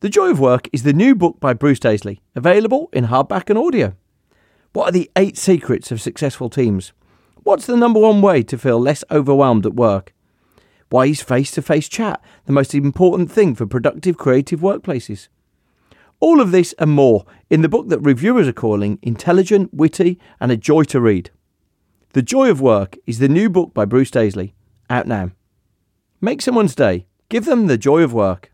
The Joy of Work is the new book by Bruce Daisley, available in hardback and audio. What are the eight secrets of successful teams? What's the number one way to feel less overwhelmed at work? Why is face to face chat the most important thing for productive creative workplaces? All of this and more in the book that reviewers are calling intelligent, witty, and a joy to read. The Joy of Work is the new book by Bruce Daisley, out now. Make someone's day. Give them the joy of work.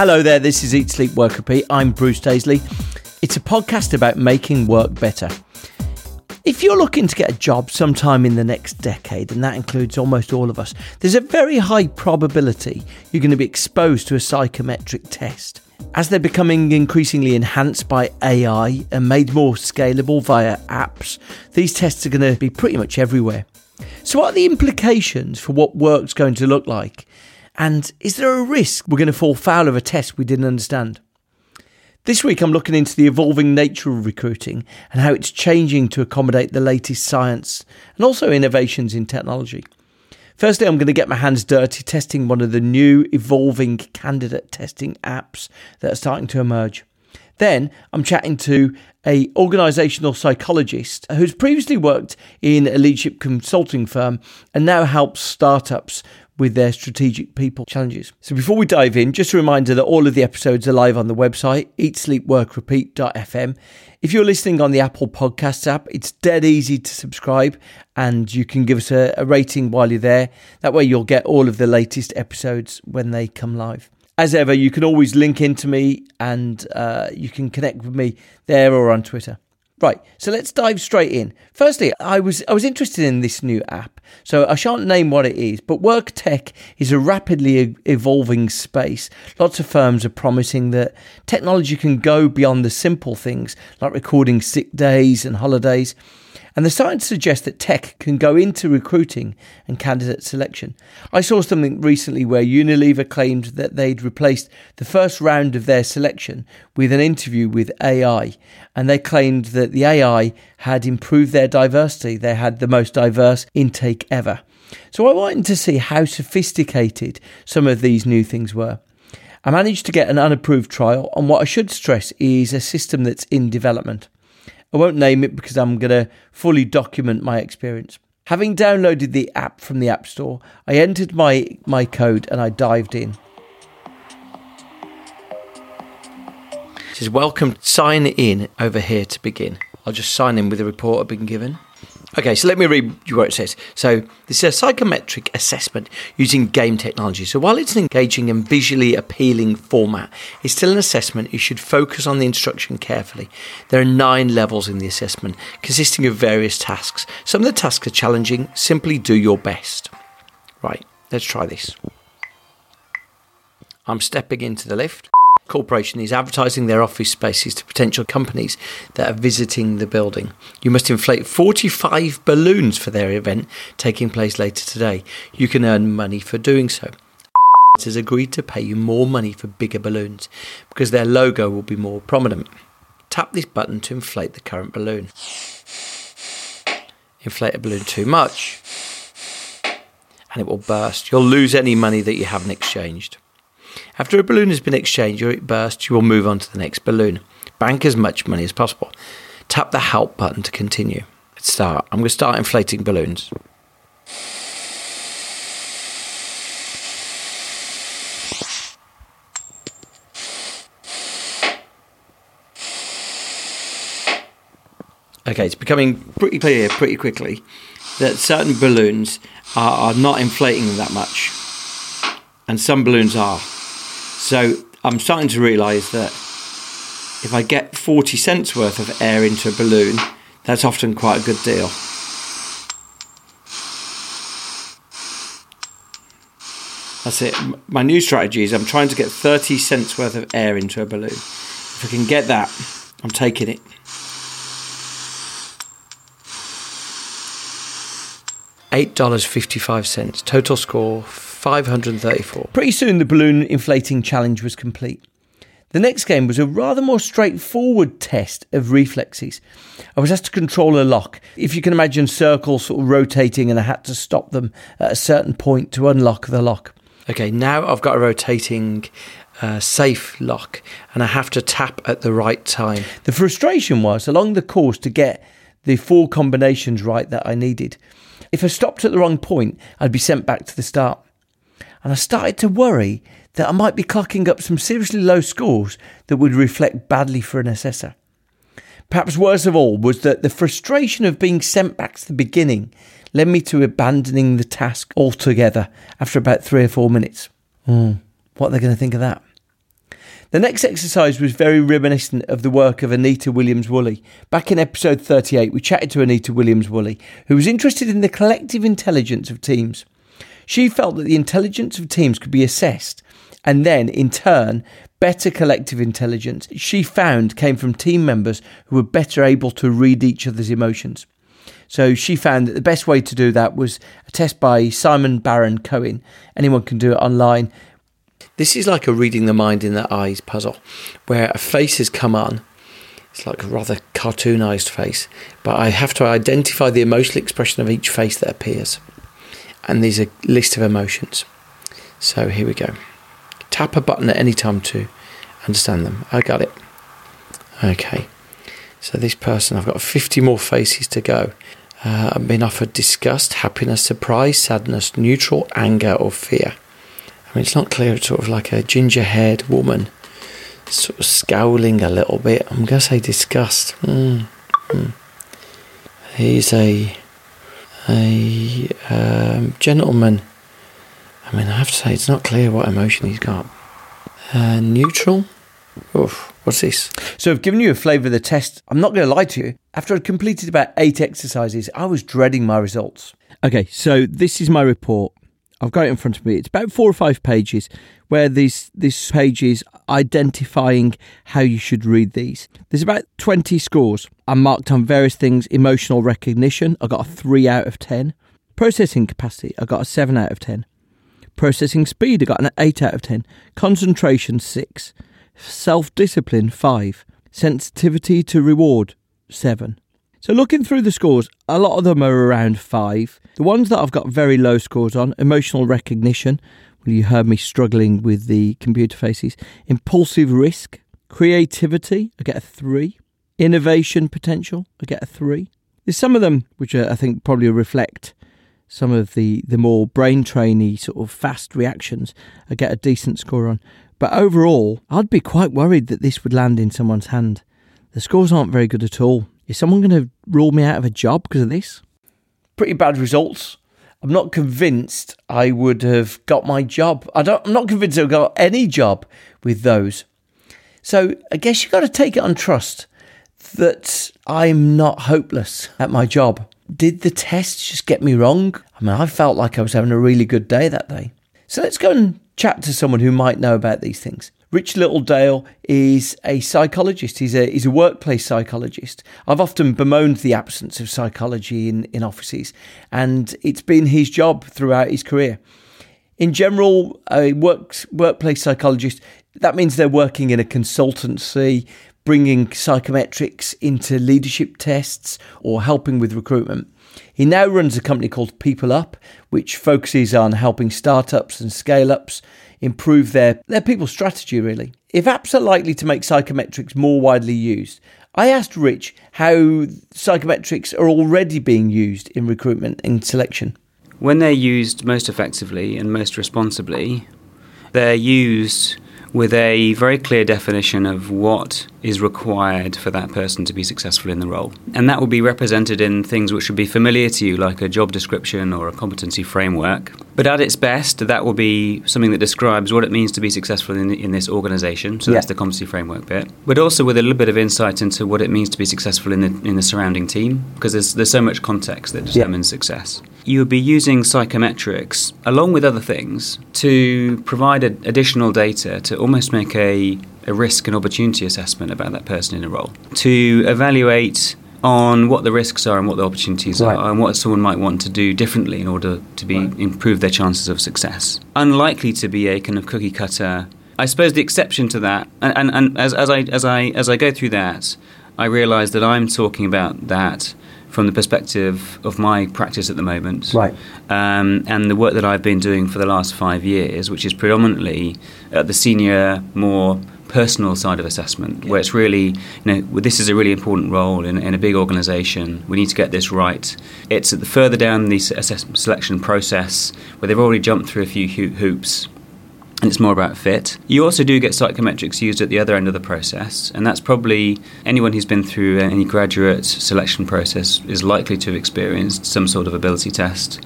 Hello there, this is Eat Sleep Work Repeat. I'm Bruce Daisley. It's a podcast about making work better. If you're looking to get a job sometime in the next decade, and that includes almost all of us, there's a very high probability you're going to be exposed to a psychometric test. As they're becoming increasingly enhanced by AI and made more scalable via apps, these tests are going to be pretty much everywhere. So, what are the implications for what work's going to look like? And is there a risk we're going to fall foul of a test we didn't understand? This week, I'm looking into the evolving nature of recruiting and how it's changing to accommodate the latest science and also innovations in technology. Firstly, I'm going to get my hands dirty testing one of the new evolving candidate testing apps that are starting to emerge. Then I'm chatting to a organizational psychologist who's previously worked in a leadership consulting firm and now helps startups with their strategic people challenges. So before we dive in, just a reminder that all of the episodes are live on the website, eatsleepworkrepeat.fm. If you're listening on the Apple Podcasts app, it's dead easy to subscribe and you can give us a, a rating while you're there. That way you'll get all of the latest episodes when they come live. As ever, you can always link into me and uh, you can connect with me there or on Twitter. Right, so let's dive straight in. Firstly, I was I was interested in this new app. So I shan't name what it is, but work tech is a rapidly evolving space. Lots of firms are promising that technology can go beyond the simple things like recording sick days and holidays. And the science suggests that tech can go into recruiting and candidate selection. I saw something recently where Unilever claimed that they'd replaced the first round of their selection with an interview with AI. And they claimed that the AI had improved their diversity. They had the most diverse intake ever. So I wanted to see how sophisticated some of these new things were. I managed to get an unapproved trial, and what I should stress is a system that's in development. I won't name it because I'm going to fully document my experience. Having downloaded the app from the App Store, I entered my, my code and I dived in. It says, Welcome, sign in over here to begin. I'll just sign in with the report I've been given. Okay, so let me read you what it says. So, this is a psychometric assessment using game technology. So, while it's an engaging and visually appealing format, it's still an assessment. You should focus on the instruction carefully. There are nine levels in the assessment, consisting of various tasks. Some of the tasks are challenging. Simply do your best. Right, let's try this. I'm stepping into the lift. Corporation is advertising their office spaces to potential companies that are visiting the building. You must inflate 45 balloons for their event taking place later today. You can earn money for doing so. has agreed to pay you more money for bigger balloons because their logo will be more prominent. Tap this button to inflate the current balloon. Inflate a balloon too much and it will burst. You'll lose any money that you haven't exchanged. After a balloon has been exchanged or it bursts, you will move on to the next balloon. Bank as much money as possible. Tap the help button to continue. Let's start. I'm going to start inflating balloons. Okay, it's becoming pretty clear pretty quickly that certain balloons are, are not inflating that much, and some balloons are. So I'm starting to realise that if I get 40 cents worth of air into a balloon, that's often quite a good deal. That's it. My new strategy is I'm trying to get 30 cents worth of air into a balloon. If I can get that, I'm taking it. $8.55. Total score 534. Pretty soon the balloon inflating challenge was complete. The next game was a rather more straightforward test of reflexes. I was asked to control a lock. If you can imagine circles sort of rotating, and I had to stop them at a certain point to unlock the lock. Okay, now I've got a rotating uh, safe lock, and I have to tap at the right time. The frustration was along the course to get the four combinations right that I needed. If I stopped at the wrong point, I'd be sent back to the start. And I started to worry that I might be clocking up some seriously low scores that would reflect badly for an assessor. Perhaps worst of all was that the frustration of being sent back to the beginning led me to abandoning the task altogether after about three or four minutes. Mm, what are they going to think of that? The next exercise was very reminiscent of the work of Anita Williams Woolley. Back in episode 38, we chatted to Anita Williams Woolley, who was interested in the collective intelligence of teams. She felt that the intelligence of teams could be assessed, and then, in turn, better collective intelligence she found came from team members who were better able to read each other's emotions. So she found that the best way to do that was a test by Simon Baron Cohen. Anyone can do it online. This is like a reading the mind in the eyes puzzle, where a face has come on. It's like a rather cartoonized face, but I have to identify the emotional expression of each face that appears. And these are list of emotions. So here we go. Tap a button at any time to understand them. I got it. Okay. So this person, I've got 50 more faces to go. Uh, I've been offered disgust, happiness, surprise, sadness, neutral, anger, or fear. I mean, it's not clear. It's sort of like a ginger haired woman, sort of scowling a little bit. I'm going to say disgust. Mm. Mm. He's a a um, gentleman. I mean, I have to say, it's not clear what emotion he's got. Uh, neutral? Oof, what's this? So I've given you a flavour of the test. I'm not going to lie to you. After I'd completed about eight exercises, I was dreading my results. Okay, so this is my report. I've got it in front of me. It's about four or five pages where these this page is identifying how you should read these. There's about 20 scores. I'm marked on various things. Emotional recognition, I got a 3 out of 10. Processing capacity, I got a 7 out of 10. Processing speed, I got an 8 out of 10. Concentration, 6. Self discipline, 5. Sensitivity to reward, 7. So looking through the scores, a lot of them are around five. The ones that I've got very low scores on, emotional recognition, well, you heard me struggling with the computer faces. Impulsive risk, creativity, I get a three. Innovation potential, I get a three. There's some of them which I think probably reflect some of the, the more brain trainy sort of fast reactions. I get a decent score on. But overall, I'd be quite worried that this would land in someone's hand. The scores aren't very good at all. Is someone going to rule me out of a job because of this? Pretty bad results. I'm not convinced I would have got my job. I don't, I'm not convinced I got any job with those. So I guess you've got to take it on trust that I'm not hopeless at my job. Did the test just get me wrong? I mean, I felt like I was having a really good day that day. So let's go and chat to someone who might know about these things. Rich Littledale is a psychologist. He's a, he's a workplace psychologist. I've often bemoaned the absence of psychology in, in offices, and it's been his job throughout his career. In general, a workplace psychologist, that means they're working in a consultancy, bringing psychometrics into leadership tests or helping with recruitment. He now runs a company called People Up, which focuses on helping startups and scale ups improve their, their people strategy, really. If apps are likely to make psychometrics more widely used, I asked Rich how psychometrics are already being used in recruitment and selection. When they're used most effectively and most responsibly, they're used with a very clear definition of what is required for that person to be successful in the role. And that will be represented in things which should be familiar to you, like a job description or a competency framework. But at its best, that will be something that describes what it means to be successful in, in this organization. So yeah. that's the competency framework bit. But also with a little bit of insight into what it means to be successful in the, in the surrounding team, because there's, there's so much context that determines yeah. success. You would be using psychometrics along with other things to provide additional data to almost make a a risk and opportunity assessment about that person in a role to evaluate on what the risks are and what the opportunities right. are and what someone might want to do differently in order to be right. improve their chances of success. Unlikely to be a kind of cookie cutter. I suppose the exception to that, and, and, and as, as I as I as I go through that, I realise that I'm talking about that from the perspective of my practice at the moment, right? Um, and the work that I've been doing for the last five years, which is predominantly at the senior, more personal side of assessment, yeah. where it's really, you know, this is a really important role in, in, a big organisation. We need to get this right. It's at the further down the selection process where they've already jumped through a few hoops. And it's more about fit. You also do get psychometrics used at the other end of the process, and that's probably anyone who's been through any graduate selection process is likely to have experienced some sort of ability test,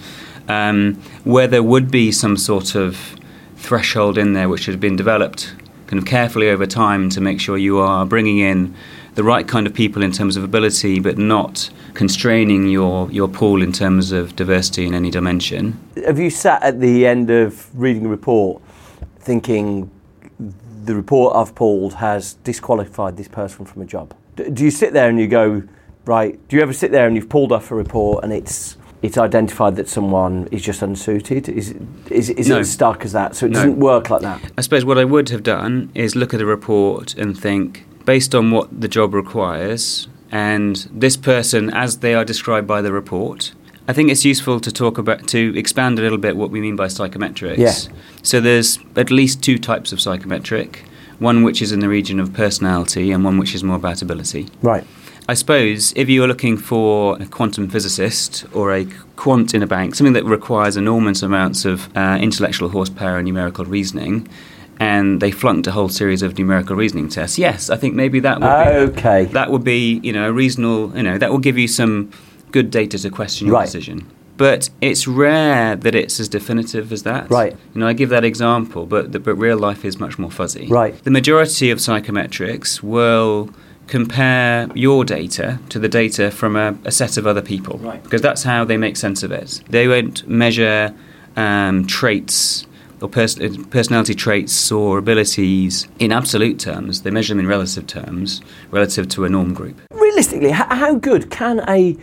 um, where there would be some sort of threshold in there which had been developed kind of carefully over time to make sure you are bringing in the right kind of people in terms of ability, but not constraining your, your pool in terms of diversity in any dimension. Have you sat at the end of reading a report thinking the report I've pulled has disqualified this person from a job? Do you sit there and you go, right, do you ever sit there and you've pulled off a report and it's it's identified that someone is just unsuited? Is, is, is no. it as stark as that? So it no. doesn't work like that? I suppose what I would have done is look at a report and think, based on what the job requires, and this person as they are described by the report, I think it's useful to talk about to expand a little bit what we mean by psychometrics. Yeah. So there's at least two types of psychometric. One which is in the region of personality and one which is more about ability. Right. I suppose if you're looking for a quantum physicist or a quant in a bank, something that requires enormous amounts of uh, intellectual horsepower and numerical reasoning, and they flunked a whole series of numerical reasoning tests. Yes, I think maybe that would be okay. That would be you know a reasonable you know that will give you some good data to question your right. decision. But it's rare that it's as definitive as that. Right. You know, I give that example, but the, but real life is much more fuzzy. Right. The majority of psychometrics will compare your data to the data from a, a set of other people. Right. Because that's how they make sense of it. They won't measure um, traits or pers- personality traits or abilities in absolute terms. They measure them in relative terms, relative to a norm group. Realistically, how good can a,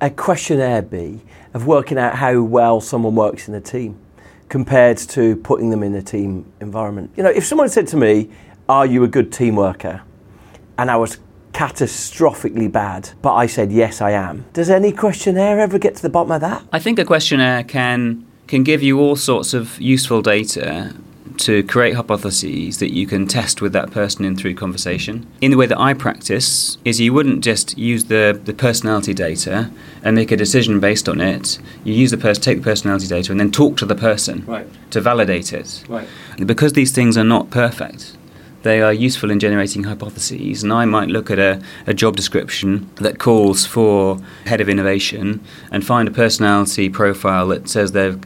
a questionnaire be of working out how well someone works in a team compared to putting them in a team environment? You know, if someone said to me, Are you a good team worker? and I was catastrophically bad, but I said, yes, I am. Does any questionnaire ever get to the bottom of that? I think a questionnaire can can give you all sorts of useful data to create hypotheses that you can test with that person in through conversation. In the way that I practice is you wouldn't just use the, the personality data and make a decision based on it. You use the person, take the personality data and then talk to the person right. to validate it. Right. Because these things are not perfect they are useful in generating hypotheses. And I might look at a, a job description that calls for head of innovation and find a personality profile that says they're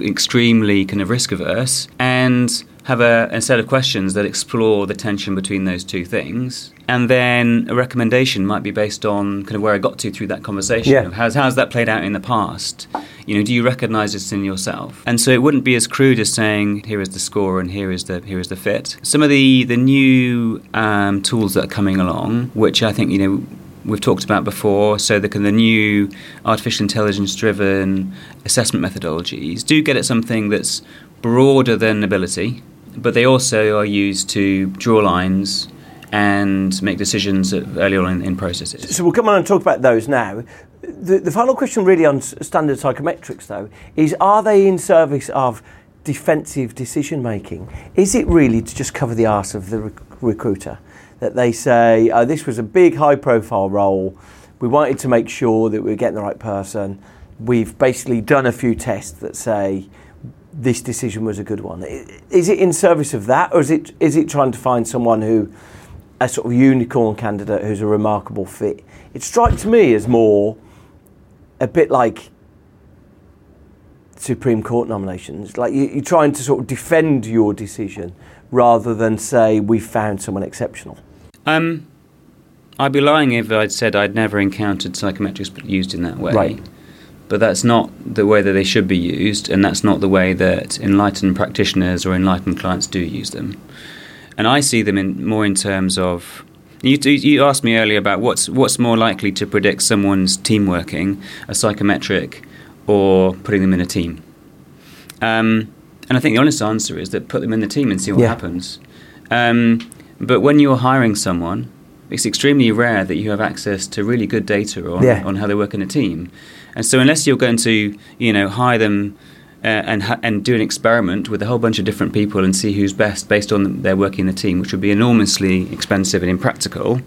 extremely kind of risk averse and have a, a, set of questions that explore the tension between those two things. And then a recommendation might be based on kind of where I got to through that conversation. Yeah. How's, how's that played out in the past? You know, do you recognize this in yourself? And so it wouldn't be as crude as saying, here is the score and here is the, here is the fit. Some of the, the new um, tools that are coming along, which I think, you know, we've talked about before. So the, the new artificial intelligence driven assessment methodologies do get at something that's broader than ability but they also are used to draw lines and make decisions early on in, in processes. So we'll come on and talk about those now. The, the final question, really, on standard psychometrics, though, is are they in service of defensive decision making? Is it really to just cover the arse of the rec- recruiter? That they say, oh, this was a big high profile role, we wanted to make sure that we were getting the right person. We've basically done a few tests that say this decision was a good one. Is it in service of that, or is it, is it trying to find someone who a sort of unicorn candidate who's a remarkable fit. It strikes me as more a bit like Supreme Court nominations. Like you, are trying to sort of defend your decision rather than say we found someone exceptional. Um, I'd be lying if I'd said I'd never encountered psychometrics used in that way. Right. But that's not the way that they should be used, and that's not the way that enlightened practitioners or enlightened clients do use them and I see them in more in terms of. You, you asked me earlier about what's what's more likely to predict someone's team working, a psychometric, or putting them in a team. Um, and I think the honest answer is that put them in the team and see what yeah. happens. Um, but when you're hiring someone, it's extremely rare that you have access to really good data on, yeah. on how they work in a team. And so unless you're going to, you know, hire them uh, and and do an experiment with a whole bunch of different people and see who's best based on their working in the team, which would be enormously expensive and impractical.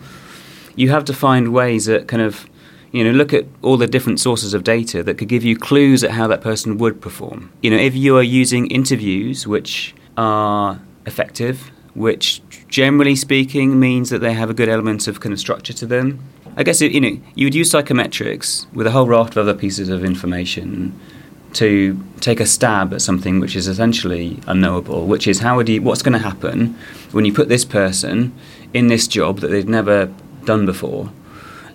You have to find ways that kind of you know look at all the different sources of data that could give you clues at how that person would perform. You know, if you are using interviews which are effective, which generally speaking means that they have a good element of kind of structure to them. I guess you know you would use psychometrics with a whole raft of other pieces of information to take a stab at something which is essentially unknowable, which is how would you, what's going to happen when you put this person in this job that they've never done before.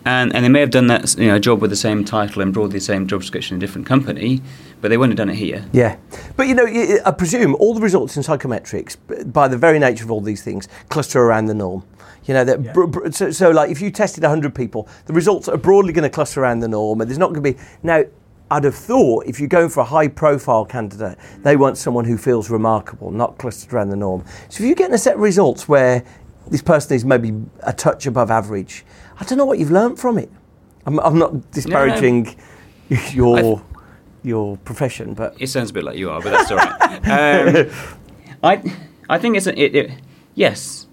And, and they may have done that you know, job with the same title and broadly the same job description in a different company, but they wouldn't have done it here. Yeah. But you know, I presume all the results in psychometrics, by the very nature of all these things, cluster around the norm. You know, that yeah. br- br- so, so, like if you tested 100 people, the results are broadly going to cluster around the norm, and there's not going to be. Now, I'd have thought if you're going for a high profile candidate, they want someone who feels remarkable, not clustered around the norm. So if you're getting a set of results where this person is maybe a touch above average, I don't know what you've learned from it. I'm, I'm not disparaging no, no. your your profession, but it sounds a bit like you are, but that's all right. um, I I think it's a, it, it, yes,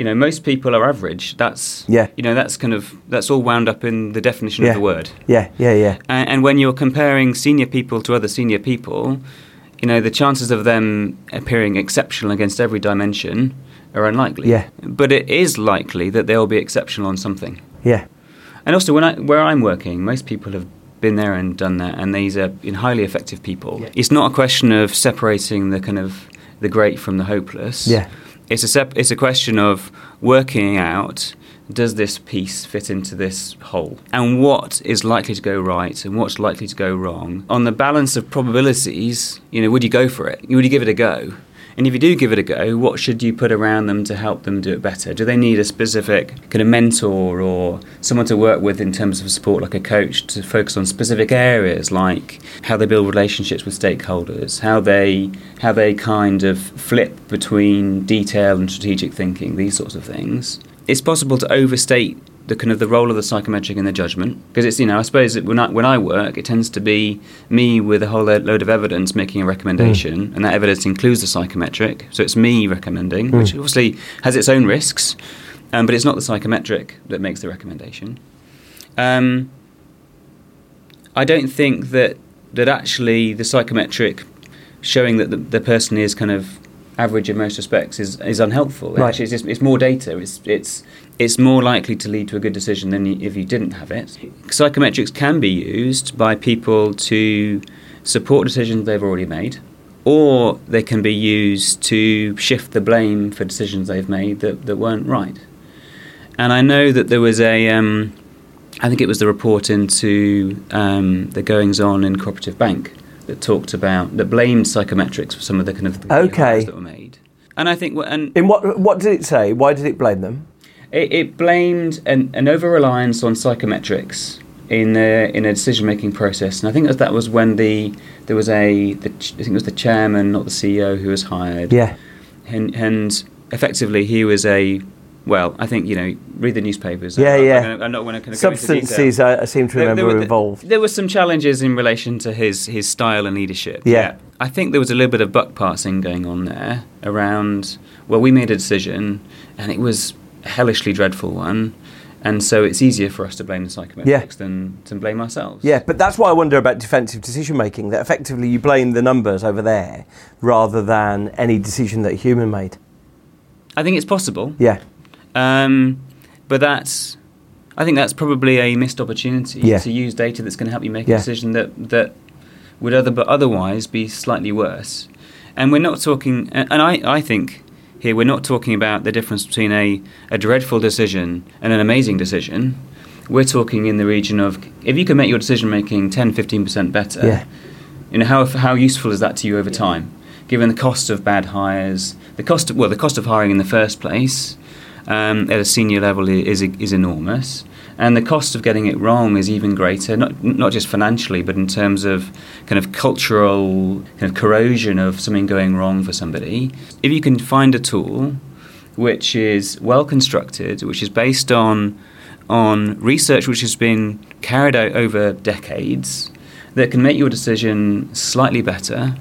you know, most people are average. That's yeah. You know, that's kind of that's all wound up in the definition yeah. of the word. Yeah, yeah, yeah. And, and, when you're comparing senior people to other senior people, you know, the chances of them appearing exceptional against every dimension are unlikely. Yeah. But it is likely that they'll be exceptional on something. Yeah. And also, when I where I'm working, most people have been there and done that, and these are highly effective people. Yeah. It's not a question of separating the kind of the great from the hopeless. Yeah it's a sep- it's a question of working out does this piece fit into this whole? And what is likely to go right and what's likely to go wrong? On the balance of probabilities you know would you go for it? Would you give it a go and if you do give it a go, what should you put around them to help them do it better? Do they need a specific kind of mentor or someone to work with in terms of support, like a coach, to focus on specific areas like how they build relationships with stakeholders, how they how they kind of flip between detail and strategic thinking, these sorts of things? It's possible to overstate the kind of the role of the psychometric in the judgment because it's you know I suppose when I when I work it tends to be me with a whole load of evidence making a recommendation mm. and that evidence includes the psychometric so it's me recommending mm. which obviously has its own risks um, but it's not the psychometric that makes the recommendation um, I don't think that that actually the psychometric showing that the, the person is kind of average in most respects is, is unhelpful. Right. Actually, it's, just, it's more data. It's, it's it's more likely to lead to a good decision than if you didn't have it. Psychometrics can be used by people to support decisions they've already made, or they can be used to shift the blame for decisions they've made that, that weren't right. And I know that there was a, um, I think it was the report into um, the goings on in Cooperative Bank that talked about, that blamed psychometrics for some of the kind of the okay. that were made. And I think, and in what what did it say? Why did it blame them? It, it blamed an, an over reliance on psychometrics in a, in a decision making process, and I think that, that was when the there was a the, I think it was the chairman, not the CEO, who was hired. Yeah, and, and effectively he was a Well, I think you know, read the newspapers. Yeah, I'm, yeah. I'm, not going to kind of. Substances, I, I seem to There- remember, there were were- involved. There were some challenges in relation to his his style and leadership. Yeah. I think there was a little bit of buck passing going on there around. Well, we made a decision, and it was a hellishly dreadful one, and so it's easier for us to blame the psychometrics Yeah. than to blame ourselves. Yeah, but that's why I wonder about defensive decision making. That effectively you blame the numbers over there rather than any decision that a human made. I think it's possible. Yeah, Um, but that's, I think that's probably a missed opportunity Yeah. to use data that's going to help you make Yeah. a decision that that would other but otherwise be slightly worse. And we're not talking, and and I, I think here we're not talking about the difference between a, a dreadful decision and an amazing decision. We're talking in the region of if you can make your decision making 10, 15% better, Yeah. you know, how, how useful is that to you over time? Given the cost of bad hires, the cost of, well, the cost of hiring in the first place um, at a senior level is is enormous, and the cost of getting it wrong is even greater. Not not just financially, but in terms of kind of cultural kind of corrosion of something going wrong for somebody. If you can find a tool which is well constructed, which is based on on research which has been carried out over decades, that can make your decision slightly better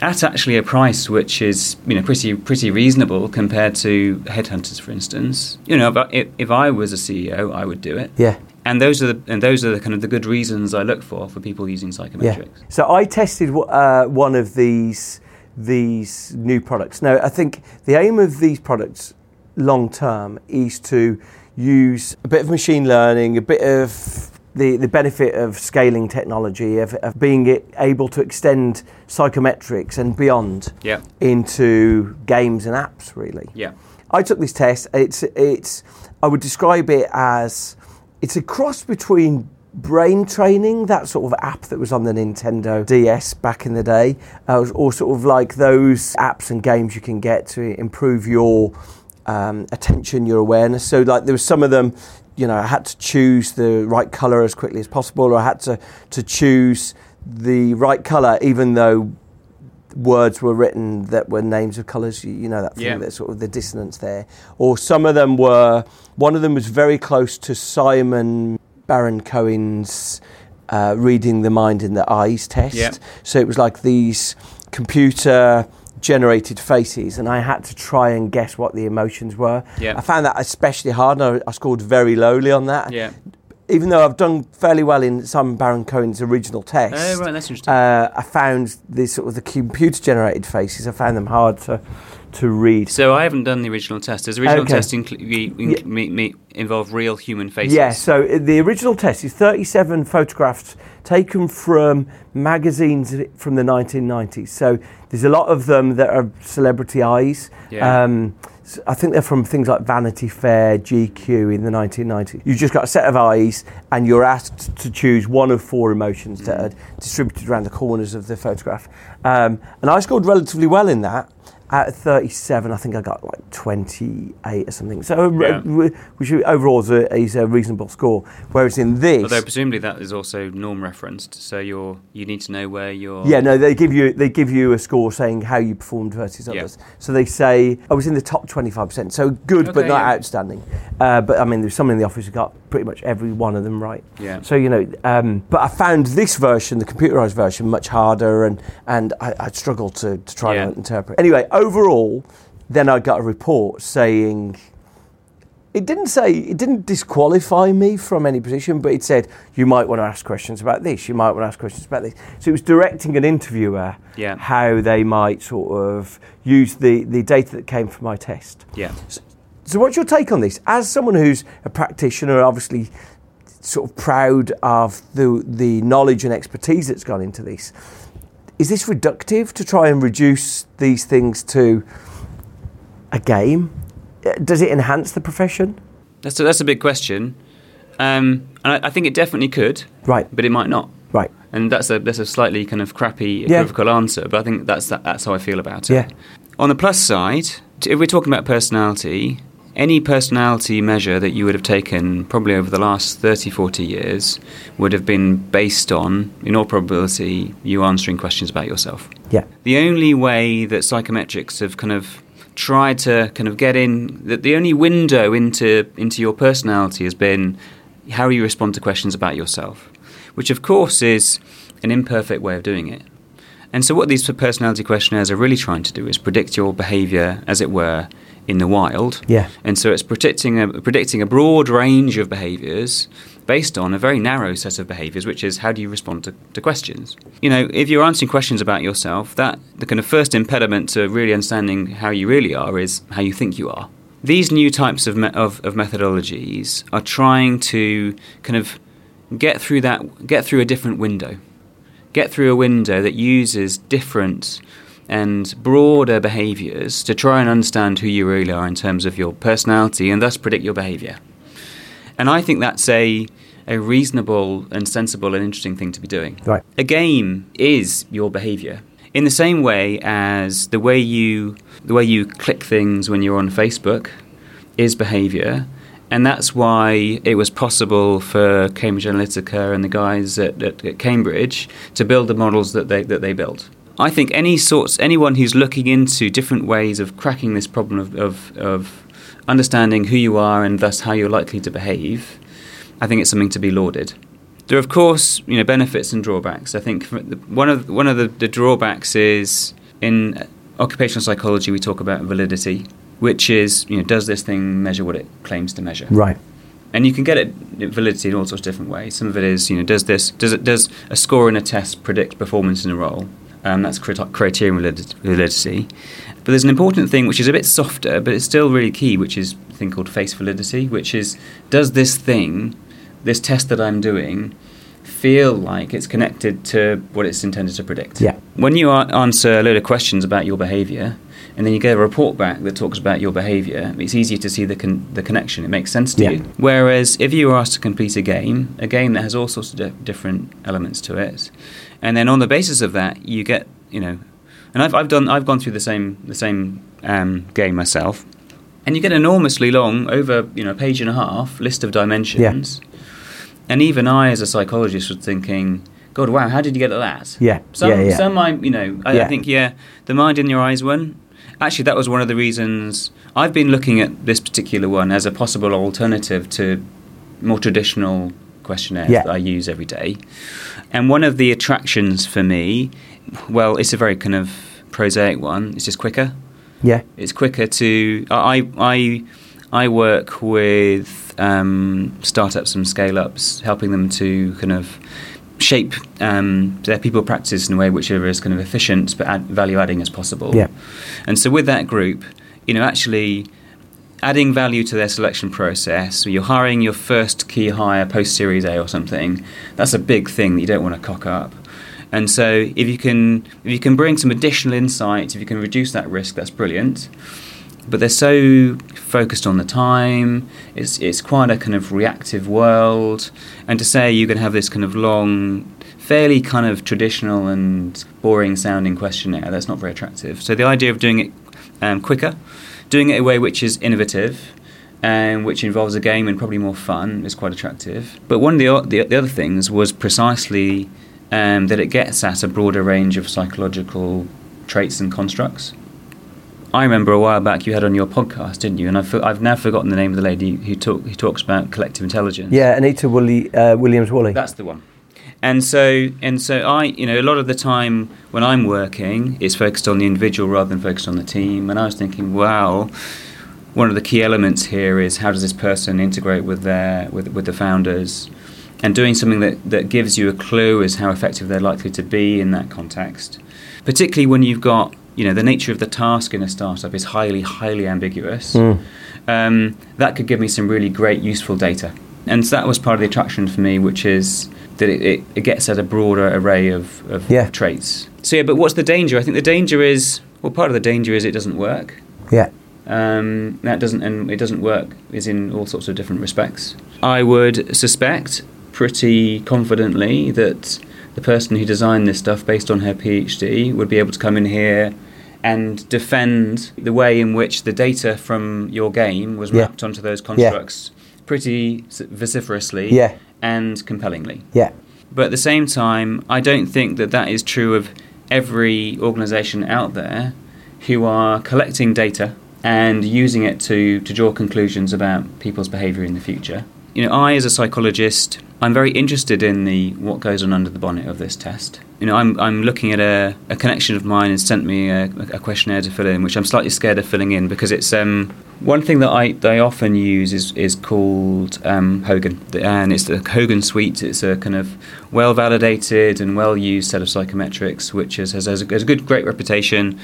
at actually a price which is you know pretty pretty reasonable compared to headhunters, for instance. You know, if I, if, if I was a CEO, I would do it. yeah, And those are the and those are the kind of the good reasons I look for for people using yeah. psychometrics. So I tested uh, one of these these new products. Now I think the aim of these products long term is to use a bit of machine learning, a bit of the, the benefit of scaling technology, of, of being able to extend psychometrics and beyond Yeah. into games and apps, really. Yeah. I took this test. It's it's I would describe it as it's a cross between brain training, that sort of app that was on the Nintendo DS back in the day, uh, or sort of like those apps and games you can get to improve your um, attention, your awareness. So like there was some of them, you know, I had to choose the right color as quickly as possible, or I had to to choose the right color even though words were written that were names of colours. You, you know that thing, Yeah. that sort of the dissonance there. Or some of them were. One of them was very close to Simon Baron Cohen's uh, reading the mind in the eyes test. Yeah. So it was like these computer generated faces and I had to try and guess what the emotions were. Yeah. I found that especially hard and I, I scored very lowly on that. Yeah. Even though I've done fairly well in Simon Baron Cohen's original test. Oh, right, that's interesting. Uh, I found the sort of the computer generated faces. I found them hard to to read. So I haven't done the original test. Does the original Okay. test incl- we- Yeah. me, me, involve real human faces? Yeah, so uh, the original test is 37 photographs taken from magazines from the 1990s. So there's a lot of them that are celebrity eyes. Yeah. Um, I think they're from things like Vanity Fair, GQ in the 1990s. You've just got a set of eyes and you're asked to choose one of four emotions that are distributed around the corners of the photograph. Um, and I scored relatively well in that. Of 37, I think I got like 28 or something. So, uh, Yeah. which overall is a, is a reasonable score. Whereas in this, Although presumably that is also norm referenced, so you're you need to know where you're. yeah, no, they give you they give you a score saying how you performed versus Yeah. others. So they say I was in the top 25%, so good but not yeah. outstanding. Uh, but I mean, there's someone in the office who got pretty much every one of them right. Yeah. So you know, um, but I found this version, the computerized version, much harder, and and I, I struggled to to try Yeah. and interpret. Anyway, overall, then I got a report saying. It didn't say it didn't disqualify me from any position, but it said you might want to ask questions about this. You might want to ask questions about this. So it was directing an interviewer Yeah. how they might sort of use the, the data that came from my test. Yeah. So, what's your take on this? As someone who's a practitioner, obviously sort of proud of the the knowledge and expertise that's gone into this, is this reductive to try and reduce these things to a game? Does it enhance the profession? That's a, that's a big question, um, and I, I think it definitely could, Right, but it might not. right. And that's a that's a slightly kind of crappy Yeah. equivocal answer, but I think that's that, that's how I feel about it. Yeah. On the plus side, if we're talking about personality, any personality measure that you would have taken probably over the last 30, 40 years would have been based on, in all probability, you answering questions about yourself. Yeah. The only way that psychometrics have kind of tried to kind of get in that the only window into into your personality has been how you respond to questions about yourself, which of course is an imperfect way of doing it. And so, what these personality questionnaires are really trying to do is predict your behavior, as it were, in the wild. Yeah. And so, it's predicting a, predicting a broad range of behaviors based on a very narrow set of behaviors, which is how do you respond to, to questions. You know, if you're answering questions about yourself, that the kind of first impediment to really understanding how you really are is how you think you are. These new types of, me- of, of methodologies are trying to kind of get through that, get through a different window get through a window that uses different and broader behaviors to try and understand who you really are in terms of your personality and thus predict your behavior. And I think that's a a reasonable and sensible and interesting thing to be doing. Right. A game is your behavior. In the same way as the way you the way you click things when you're on Facebook is behavior, and that's why it was possible for Cambridge Analytica and the guys at, at, at, Cambridge to build the models that they that they built. I think any sorts anyone who's looking into different ways of cracking this problem of, of, of understanding who you are and thus how you're likely to behave, I think it's something to be lauded. There are, of course, you know, benefits and drawbacks. I think one of one of the, the drawbacks is in occupational psychology we talk about validity which is you know does this thing measure what it claims to measure? Right. And you can get it validity in all sorts of different ways. Some of it is you know does this does it does a score in a test predict performance in a role? Um, that's criterion validity. But there's an important thing which is a bit softer, but it's still really key, which is a thing called face validity, which is does this thing, this test that I'm doing, feel like it's connected to what it's intended to predict? Yeah. When you answer a load of questions about your behaviour, and then you get a report back that talks about your behaviour, it's easier to see the con- the connection. It makes sense to yeah. you. Whereas if you were asked to complete a game, a game that has all sorts of di- different elements to it, and then on the basis of that, you get you know, and I've I've done I've gone through the same the same um, game myself, and you get an enormously long over you know a page and a half list of dimensions, yeah. and even I as a psychologist was thinking. God, wow! How did you get at that? Yeah, some, yeah, yeah. some, I, you know, I, yeah. I think, yeah, the mind in your eyes one actually that was one of the reasons I've been looking at this particular one as a possible alternative to more traditional questionnaires yeah. that I use every day. And one of the attractions for me, well, it's a very kind of prosaic one. It's just quicker. Yeah, it's quicker to. I I I work with um, startups and scale ups, helping them to kind of shape um, their people practice in a way which are as kind of efficient but add value adding as possible. Yeah. And so with that group, you know, actually adding value to their selection process, so you're hiring your first key hire post Series A or something, that's a big thing that you don't want to cock up. And so if you can if you can bring some additional insight, if you can reduce that risk, that's brilliant. But they're so focused on the time. It's it's quite a kind of reactive world, and to say you can have this kind of long, fairly kind of traditional and boring sounding questionnaire, that's not very attractive. So the idea of doing it um, quicker, doing it in a way which is innovative, and which involves a game and probably more fun is quite attractive. But one of the the, the other things was precisely um, that it gets at a broader range of psychological traits and constructs. I remember a while back you had on your podcast, didn't you? And I've, I've now forgotten the name of the lady who, talk, who talks about collective intelligence. Yeah, Anita Woolley, uh, Williams Woolley. That's the one. And so, and so, I, you know, a lot of the time when I'm working, it's focused on the individual rather than focused on the team. And I was thinking, wow, one of the key elements here is how does this person integrate with their with with the founders, and doing something that that gives you a clue as how effective they're likely to be in that context, particularly when you've got you know the nature of the task in a startup is highly highly ambiguous. Mm. Um, that could give me some really great useful data, and so that was part of the attraction for me, which is that it, it, it gets at a broader array of, of Yeah. traits. So yeah, but what's the danger? I think the danger is well, part of the danger is it doesn't work. Yeah, Um, that doesn't, and it doesn't work is in all sorts of different respects. I would suspect pretty confidently that the person who designed this stuff based on her PhD would be able to come in here and defend the way in which the data from your game was Yeah. mapped onto those constructs pretty vociferously Yeah. and compellingly. yeah, But at the same time, I don't think that that is true of every organisation out there who are collecting data and using it to, to draw conclusions about people's behaviour in the future. You know, I as a psychologist, I'm very interested in the what goes on under the bonnet of this test. You know, I'm, I'm looking at a, a connection of mine and sent me a, a questionnaire to fill in, which I'm slightly scared of filling in because it's um, one thing that I, that I often use is, is called um, Hogan, and it's the Hogan Suite. It's a kind of well validated and well used set of psychometrics, which is, has, has, a, has a good, great reputation.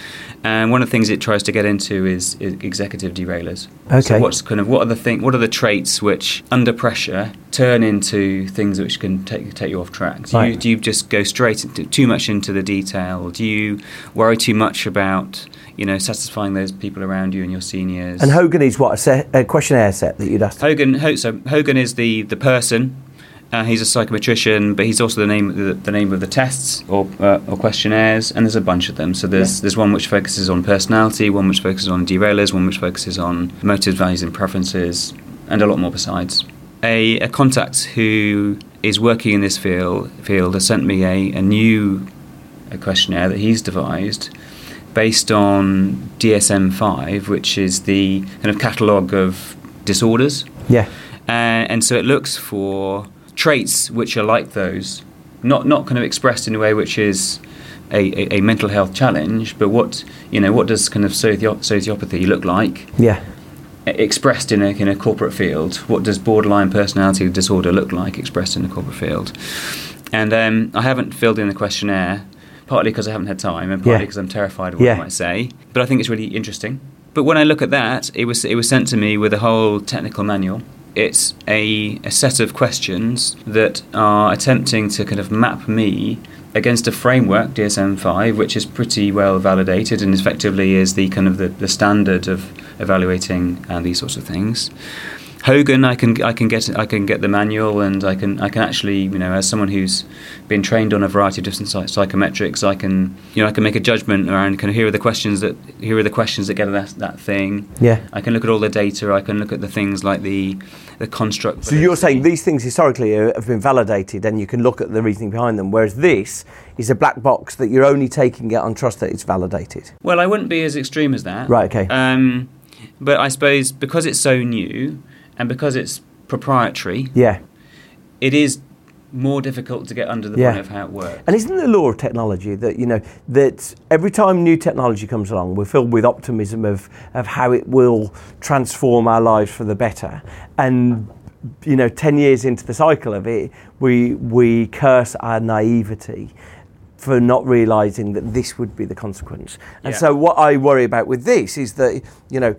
And one of the things it tries to get into is, is executive derailers. Okay. So what's kind of what are the thing, what are the traits which under pressure turn into things which can take take you off track? Do, you, do you just go straight into, too much into the detail? Do you worry too much about you know satisfying those people around you and your seniors? And Hogan is what a, set, a questionnaire set that you'd asked. Hogan, Ho- so Hogan is the the person. Uh, he's a psychometrician, but he's also the name the, the name of the tests or uh, or questionnaires, and there's a bunch of them. So there's there's one which focuses on personality, one which focuses on derailers, one which focuses on motives, values, and preferences, and a lot more besides. A, a contact who is working in this field field has sent me a, a new a questionnaire that he's devised based on DSM 5, which is the kind of catalogue of disorders. Yeah. Uh, and so it looks for traits which are like those, not, not kind of expressed in a way which is a, a, a mental health challenge, but what, you know, what does kind of socio- sociopathy look like? Yeah. Expressed in a, in a corporate field. What does borderline personality disorder look like expressed in a corporate field? And um, I haven't filled in the questionnaire, partly because I haven't had time, and partly Yeah. because I'm terrified of what Yeah. I might say. But I think it's really interesting. But when I look at that, it was it was sent to me with a whole technical manual. It's a, a set of questions that are attempting to kind of map me against a framework, DSM 5, which is pretty well validated and effectively is the kind of the, the standard of evaluating uh, these sorts of things. Hogan, I can I can get I can get the manual, and I can I can actually you know as someone who's been trained on a variety of different psych- psychometrics, I can you know I can make a judgment around kind of here are the questions that here are the questions that get at that, that thing. Yeah. I can look at all the data. I can look at the things like the the construct. So you're saying these things historically have been validated and you can look at the reasoning behind them, whereas this is a black box that you're only taking it on trust that it's validated. Well, I wouldn't be as extreme as that. Right, okay. Um, but I suppose because it's so new and because it's proprietary, Yeah. it is more difficult to get under the Yeah. bonnet of how it works. And isn't the law of technology that you know that every time new technology comes along, we're filled with optimism of of how it will transform our lives for the better, and you know, ten years into the cycle of it, we we curse our naivety for not realizing that this would be the consequence. And Yeah. so, what I worry about with this is that you know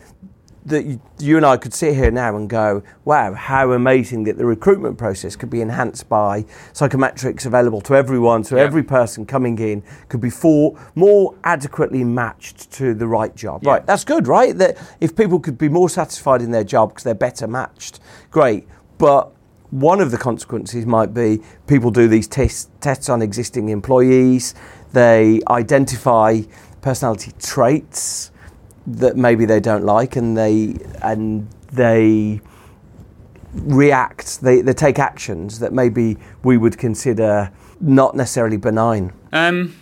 that you, you and I could sit here now and go, wow, how amazing that the recruitment process could be enhanced by psychometrics available to everyone, so Yeah. every person coming in could be for, more adequately matched to the right job. Yeah. Right, that's good, right? That if people could be more satisfied in their job because they're better matched, great. But one of the consequences might be people do these tests, tests on existing employees, they identify personality traits that maybe they don't like and they and they react they, they take actions that maybe we would consider not necessarily benign. Um,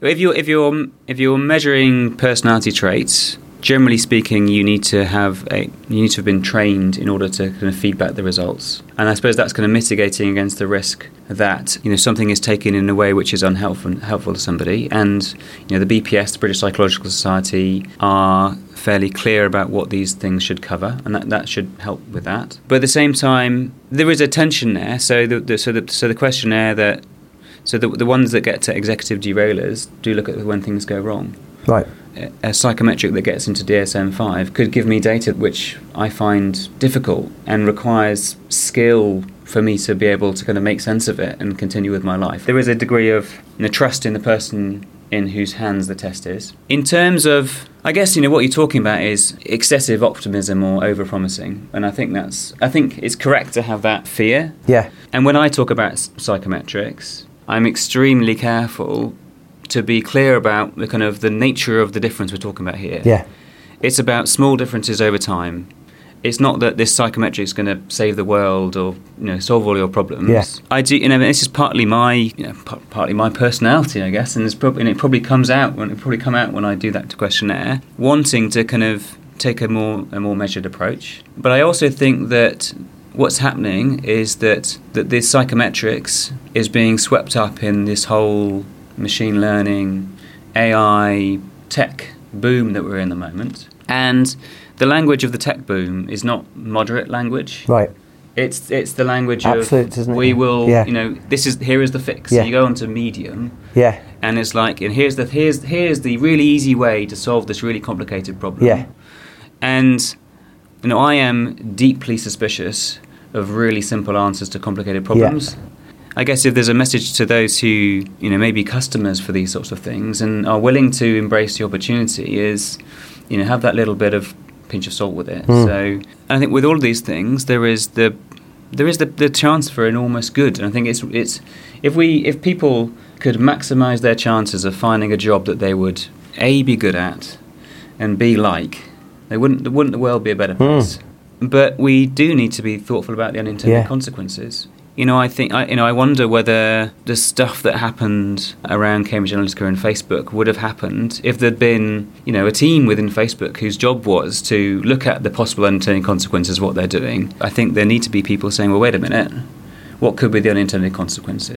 if you're if you're if you're measuring personality traits, generally speaking, you need to have a you need to have been trained in order to kind of feedback the results. And I suppose that's kind of mitigating against the risk that you know something is taken in a way which is unhelpful helpful to somebody. And you know the BPS, the British Psychological Society, are fairly clear about what these things should cover, and that, that should help with that. But at the same time, there is a tension there. So the, the so the so the questionnaire that so the, the ones that get to executive derailers do look at when things go wrong. Right A- A psychometric that gets into DSM 5 could give me data which I find difficult and requires skill for me to be able to kind of make sense of it and continue with my life. There is a degree of you know, trust in the person in whose hands the test is. In terms of, I guess you know what you're talking about is excessive optimism or overpromising, and I think that's I think it's correct to have that fear yeah and when I talk about psychometrics, I'm extremely careful to be clear about the kind of the nature of the difference we're talking about here. yeah It's about small differences over time. It's not that this psychometric is going to save the world or you know solve all your problems. Yeah. I do. You know, this is partly my you know par- partly my personality, I guess, and, it's prob- and it probably comes out when it probably come out when I do that questionnaire, wanting to kind of take a more a more measured approach. But I also think that what's happening is that that this psychometrics is being swept up in this whole machine learning, AI, tech boom that we're in the moment. And the language of the tech boom is not moderate language. Right. It's it's the language Absolute, of we will Yeah. you know this is here is the fix. Yeah. You go onto Medium Yeah. and it's like and here's the here's here's the really easy way to solve this really complicated problem. Yeah. And you know I am deeply suspicious of really simple answers to complicated problems. I guess if there's a message to those who you know may be customers for these sorts of things and are willing to embrace the opportunity is you know have that little bit of pinch of salt with it. Hmm. So I think with all of these things there is the there is the, the chance for enormous good, and I think it's it's if we if people could maximise their chances of finding a job that they would a be good at and b like, they wouldn't wouldn't the world be a better place. But we do need to be thoughtful about the unintended Yeah. consequences. You know, I think I, you know I wonder whether the stuff that happened around Cambridge Analytica and Facebook would have happened if there'd been you know a team within Facebook whose job was to look at the possible unintended consequences of what they're doing. I think there need to be people saying, well, wait a minute, what could be the unintended consequences?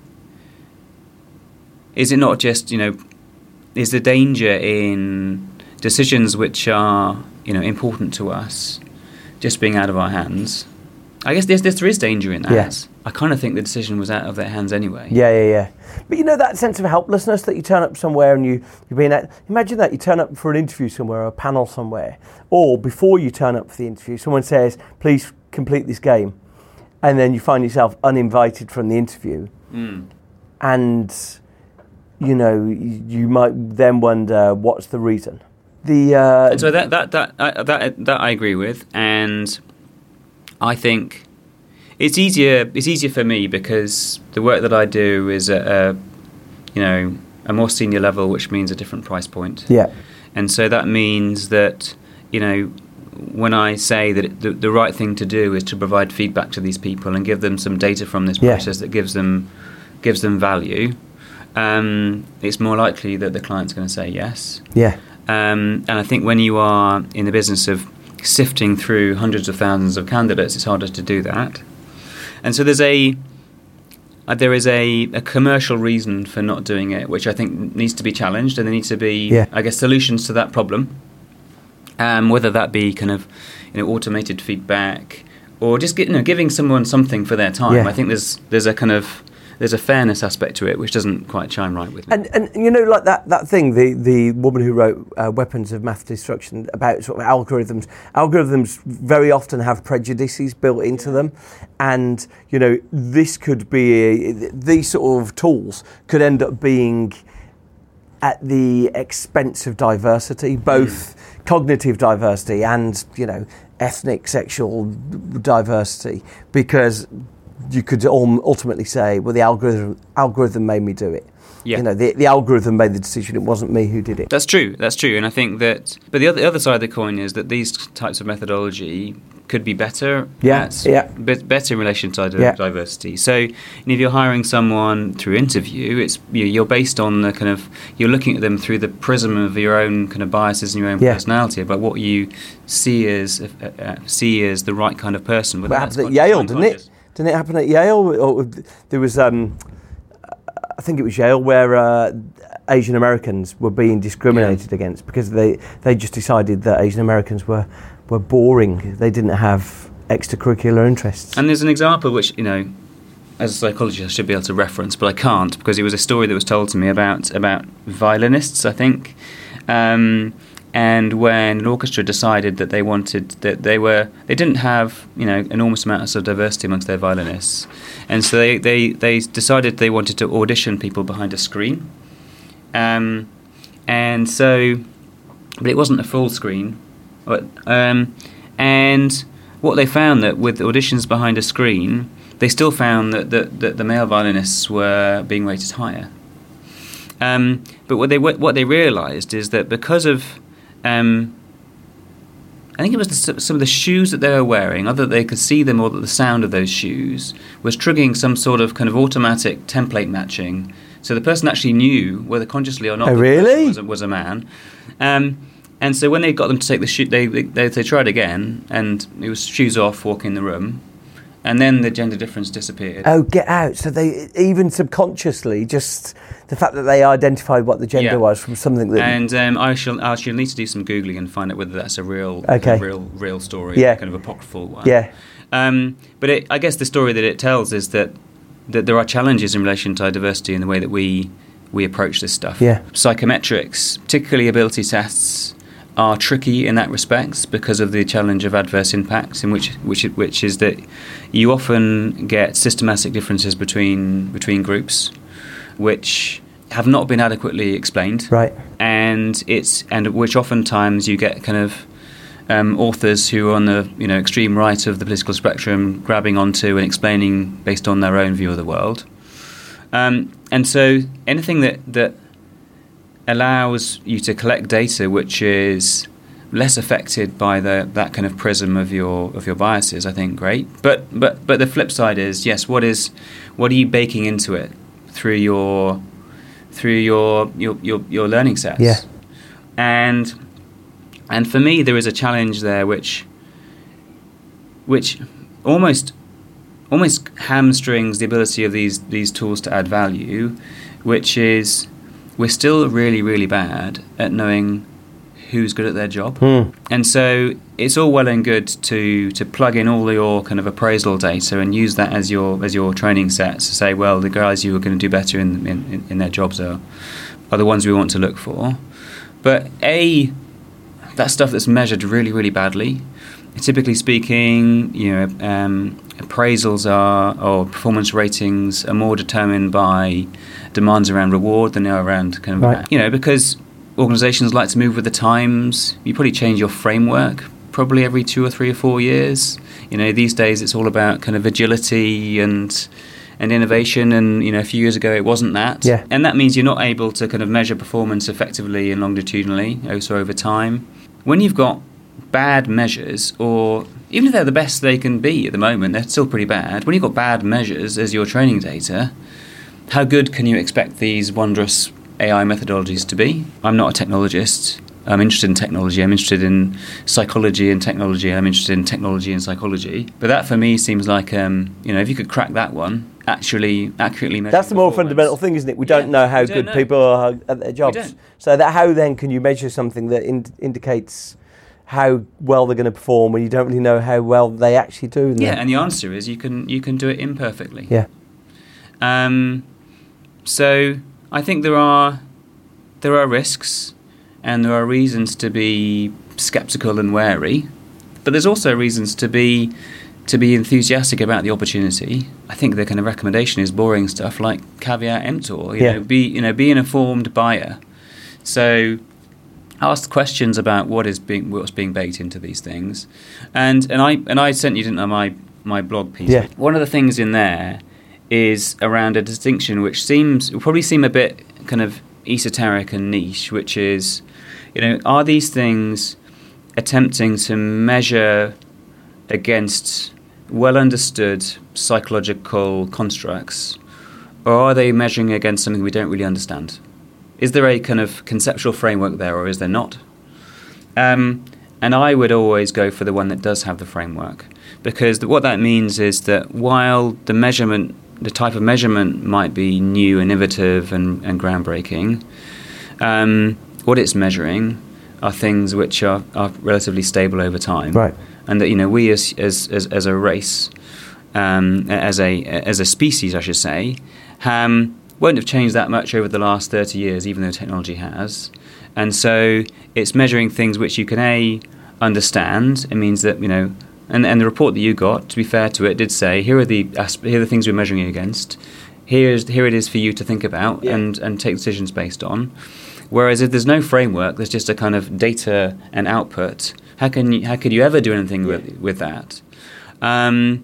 Is it not just you know, is the danger in decisions which are you know important to us, just being out of our hands? I guess there's, there is danger in that. Yes. I kind of think the decision was out of their hands anyway. Yeah, yeah, yeah. But you know that sense of helplessness that you turn up somewhere and you you're being at, imagine that you turn up for an interview somewhere or a panel somewhere, or before you turn up for the interview, someone says, "Please complete this game," and then you find yourself uninvited from the interview, hmm. and you know you, might then wonder what's the reason. The uh, So that that that I that that I agree with, and I think it's easier. It's easier for me because the work that I do is at a you know a more senior level, which means a different price point. yeah, And so that means that, you know, when I say that the, the right thing to do is to provide feedback to these people and give them some data from this Yeah. process that gives them gives them value, um, it's more likely that the client's going to say yes. yeah, Um, and I think when you are in the business of sifting through hundreds of thousands of candidates, it's harder to do that. And so there's a uh, there is a, a commercial reason for not doing it, which I think needs to be challenged, and there needs to be, Yeah. I guess, solutions to that problem. Um, whether that be kind of you know automated feedback or just get, you know, giving someone something for their time. Yeah. I think there's there's a kind of there's a fairness aspect to it which doesn't quite chime right with me. And, and you know, like that, that thing, the, the woman who wrote uh, Weapons of Math Destruction about sort of algorithms. Algorithms very often have prejudices built into them. And, you know, this could be, these sort of tools could end up being at the expense of diversity, both cognitive diversity and, you know, ethnic, sexual diversity, because you could ultimately say, well, the algorithm algorithm made me do it. Yeah. You know, the, the algorithm made the decision. It wasn't me who did it. That's true. That's true. And I think that, but the other, the other side of the coin is that these types of methodology could be better. Yeah, at- yeah. be- better in relation to Yeah. diversity. So, if you're hiring someone through interview, it's you're based on the kind of you're looking at them through the prism of your own kind of biases and your own Yeah. personality about what you see as uh, uh, see as the right kind of person. What happened at Yale, didn't it? Didn't it happen at Yale? Or there was, um, I think it was Yale, where uh, Asian Americans were being discriminated against because they they just decided that Asian Americans were were boring. They didn't have extracurricular interests. And there's an example which, you know, as a psychologist, I should be able to reference, but I can't because it was a story that was told to me about about violinists, I think. Um, and when an orchestra decided that they wanted that they were they didn't have you know enormous amounts of diversity amongst their violinists, and so they they, they decided they wanted to audition people behind a screen, um, and so but it wasn't a full screen, but um, and what they found that with auditions behind a screen, they still found that, that, that the male violinists were being rated higher. Um, but what they what they realised is that because of um, I think it was the, some of the shoes that they were wearing, either that they could see them or that the sound of those shoes was triggering some sort of kind of automatic template matching. So the person actually knew, whether consciously or not, Oh, that the person really? was a, was a man. Um, and so when they got them to take the shoe, they, they, they tried again, and it was shoes off, walking in the room. And then the gender difference disappeared. Oh, get out! So they even subconsciously, just the fact that they identified what the gender Yeah. was from something that. And um, I shall I shall need to do some googling and find out whether that's a real, Okay. real, real story, Yeah. kind of apocryphal one. yeah, Um, but it, I guess the story that it tells is that that there are challenges in relation to diversity in the way that we we approach this stuff. Yeah. Psychometrics, particularly ability tests, are tricky in that respect because of the challenge of adverse impacts, in which which which is that you often get systematic differences between between groups, which have not been adequately explained right. and it's and which oftentimes you get kind of um, authors who are on the you know extreme right of the political spectrum grabbing onto and explaining based on their own view of the world. Um, and so anything that that allows you to collect data which is less affected by the that kind of prism of your of your biases, I think great. But but but the flip side is yes, what is what are you baking into it through your through your your your, your learning sets? Yeah. And and for me there is a challenge there which which almost almost hamstrings the ability of these these tools to add value, which is we're still really really bad at knowing who's good at their job. And so it's all well and good to to plug in all your kind of appraisal data and use that as your as your training sets to say, well, the guys who are going to do better in in, in their jobs are are the ones we want to look for. But a that stuff that's measured really really badly. Typically speaking, you know, um, appraisals are or performance ratings are more determined by demands around reward than they are around kind of Right. you know because organisations like to move with the times. You probably change your framework probably every two or three or four years. You know, these days it's all about kind of agility and and innovation. And you know, a few years ago it wasn't that. Yeah. And that means you're not able to kind of measure performance effectively and longitudinally, oh, also over time. When you've got bad measures, or even if they're the best they can be at the moment, they're still pretty bad. When you've got bad measures as your training data, how good can you expect these wondrous AI methodologies to be? I'm not a technologist. I'm interested in technology. I'm interested in psychology and technology. I'm interested in technology and psychology. But that for me seems like, um, you know, if you could crack that one, actually accurately measure. That's the more fundamental thing, isn't it? We Yeah, don't know how don't good know. people are at their jobs. So that how then can you measure something that in, indicates how well they're going to perform when you don't really know how well they actually do? Yeah, and the answer is you can you can do it imperfectly. yeah. Um, so I think there are there are risks, and there are reasons to be skeptical and wary, but there's also reasons to be to be enthusiastic about the opportunity. I think the kind of recommendation is boring stuff like caveat emptor. You Yeah. know, be you know be an informed buyer. So ask questions about what is being what's being baked into these things, and and I and I sent you didn't I my my blog piece. Yeah. One of the things in there is around a distinction which seems probably seem a bit kind of esoteric and niche, which is, you know, are these things attempting to measure against well understood psychological constructs, or are they measuring against something we don't really understand? Is there a kind of conceptual framework there, or is there not? Um, and I would always go for the one that does have the framework, because what that means is that while the measurement, the type of measurement might be new, innovative, and, and groundbreaking, um, what it's measuring are things which are, are relatively stable over time, Right. And that you know we as as as, as a race, um, as a as a species, I should say, um, won't have changed that much over the last thirty years, even though technology has. And so it's measuring things which you can a understand. It means that you know, and and the report that you got, to be fair to it, did say here are the asp- here are the things we're measuring against. Here's here it is for you to think about and and take decisions based on. Whereas if there's no framework, there's just a kind of data and output. How can you, how could you ever do anything with with that? Um,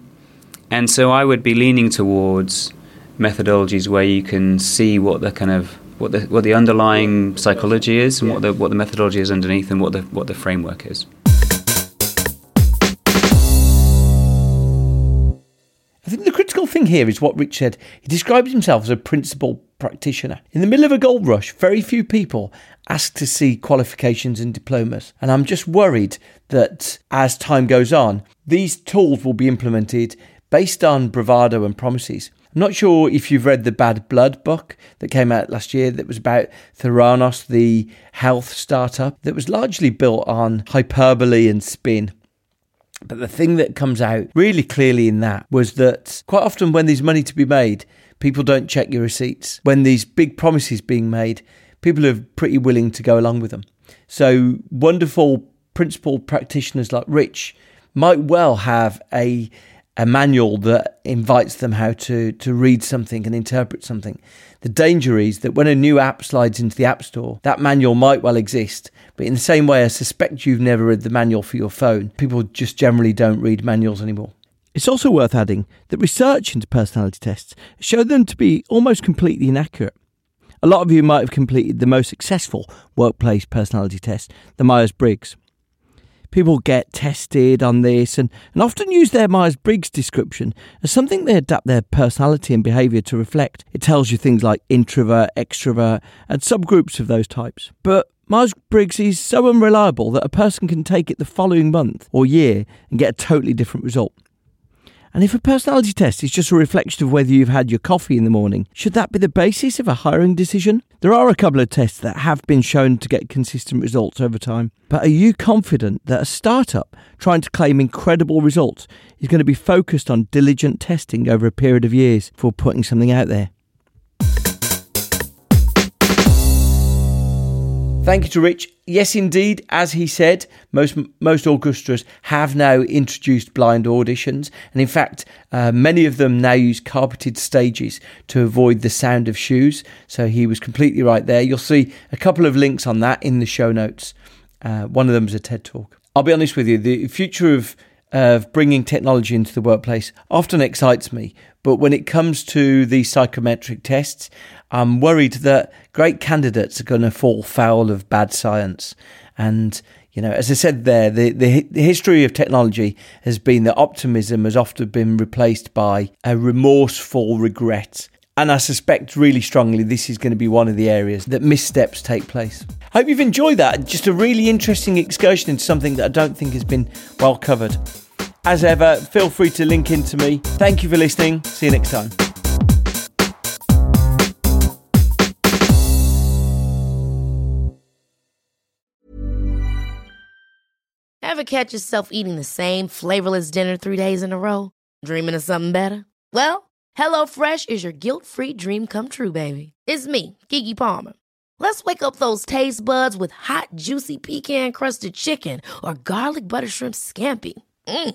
and so I would be leaning towards methodologies where you can see what the kind of what the what the underlying psychology is and what the what the methodology is underneath and what the what the framework is. Thing here is what Rich said. He describes himself as a principal practitioner. In the middle of a gold rush, very few people ask to see qualifications and diplomas. And I'm just worried that as time goes on, these tools will be implemented based on bravado and promises. I'm not sure if you've read the Bad Blood book that came out last year that was about Theranos, the health startup that was largely built on hyperbole and spin. But the thing that comes out really clearly in that was that quite often when there's money to be made, people don't check your receipts. When these big promises being made, people are pretty willing to go along with them. So wonderful principal practitioners like Rich might well have a a manual that invites them how to to read something and interpret something. The danger is that when a new app slides into the App Store, that manual might well exist, but in the same way, I suspect you've never read the manual for your phone. People just generally don't read manuals anymore. It's also worth adding that research into personality tests showed them to be almost completely inaccurate. A lot of you might have completed the most successful workplace personality test, the Myers Briggs. People get tested on this and, and often use their Myers Briggs description as something they adapt their personality and behaviour to reflect. It tells you things like introvert, extrovert, and subgroups of those types. But Myers Briggs is so unreliable that a person can take it the following month or year and get a totally different result. And if a personality test is just a reflection of whether you've had your coffee in the morning, should that be the basis of a hiring decision? There are a couple of tests that have been shown to get consistent results over time. But are you confident that a startup trying to claim incredible results is going to be focused on diligent testing over a period of years before putting something out there? Thank you to Rich. Yes, indeed, as he said, most most orchestras have now introduced blind auditions, and in fact, uh, many of them now use carpeted stages to avoid the sound of shoes. So he was completely right there. You'll see a couple of links on that in the show notes. Uh, one of them is a TED talk. I'll be honest with you, the future of of bringing technology into the workplace often excites me. But when it comes to the psychometric tests, I'm worried that great candidates are going to fall foul of bad science. And, you know, as I said there, the, the, the history of technology has been that optimism has often been replaced by a remorseful regret. And I suspect really strongly this is going to be one of the areas that missteps take place. Hope you've enjoyed that. Just a really interesting excursion into something that I don't think has been well covered. As ever, feel free to link in to me. Thank you for listening. See you next time. Ever catch yourself eating the same flavorless dinner three days in a row? Dreaming of something better? Well, HelloFresh is your guilt free dream come true, baby. It's me, Keke Palmer. Let's wake up those taste buds with hot, juicy pecan crusted chicken or garlic butter shrimp scampi. Mm.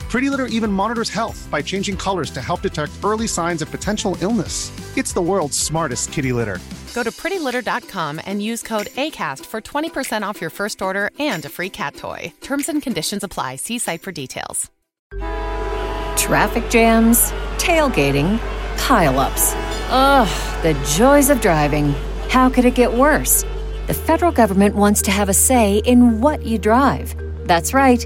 Pretty Litter even monitors health by changing colors to help detect early signs of potential illness. It's the world's smartest kitty litter. Go to prettylitter.com and use code ACAST for 20% off your first order and a free cat toy. Terms and conditions apply. See site for details. Traffic jams, tailgating, pileups. Ugh, the joys of driving. How could it get worse? The federal government wants to have a say in what you drive. That's right.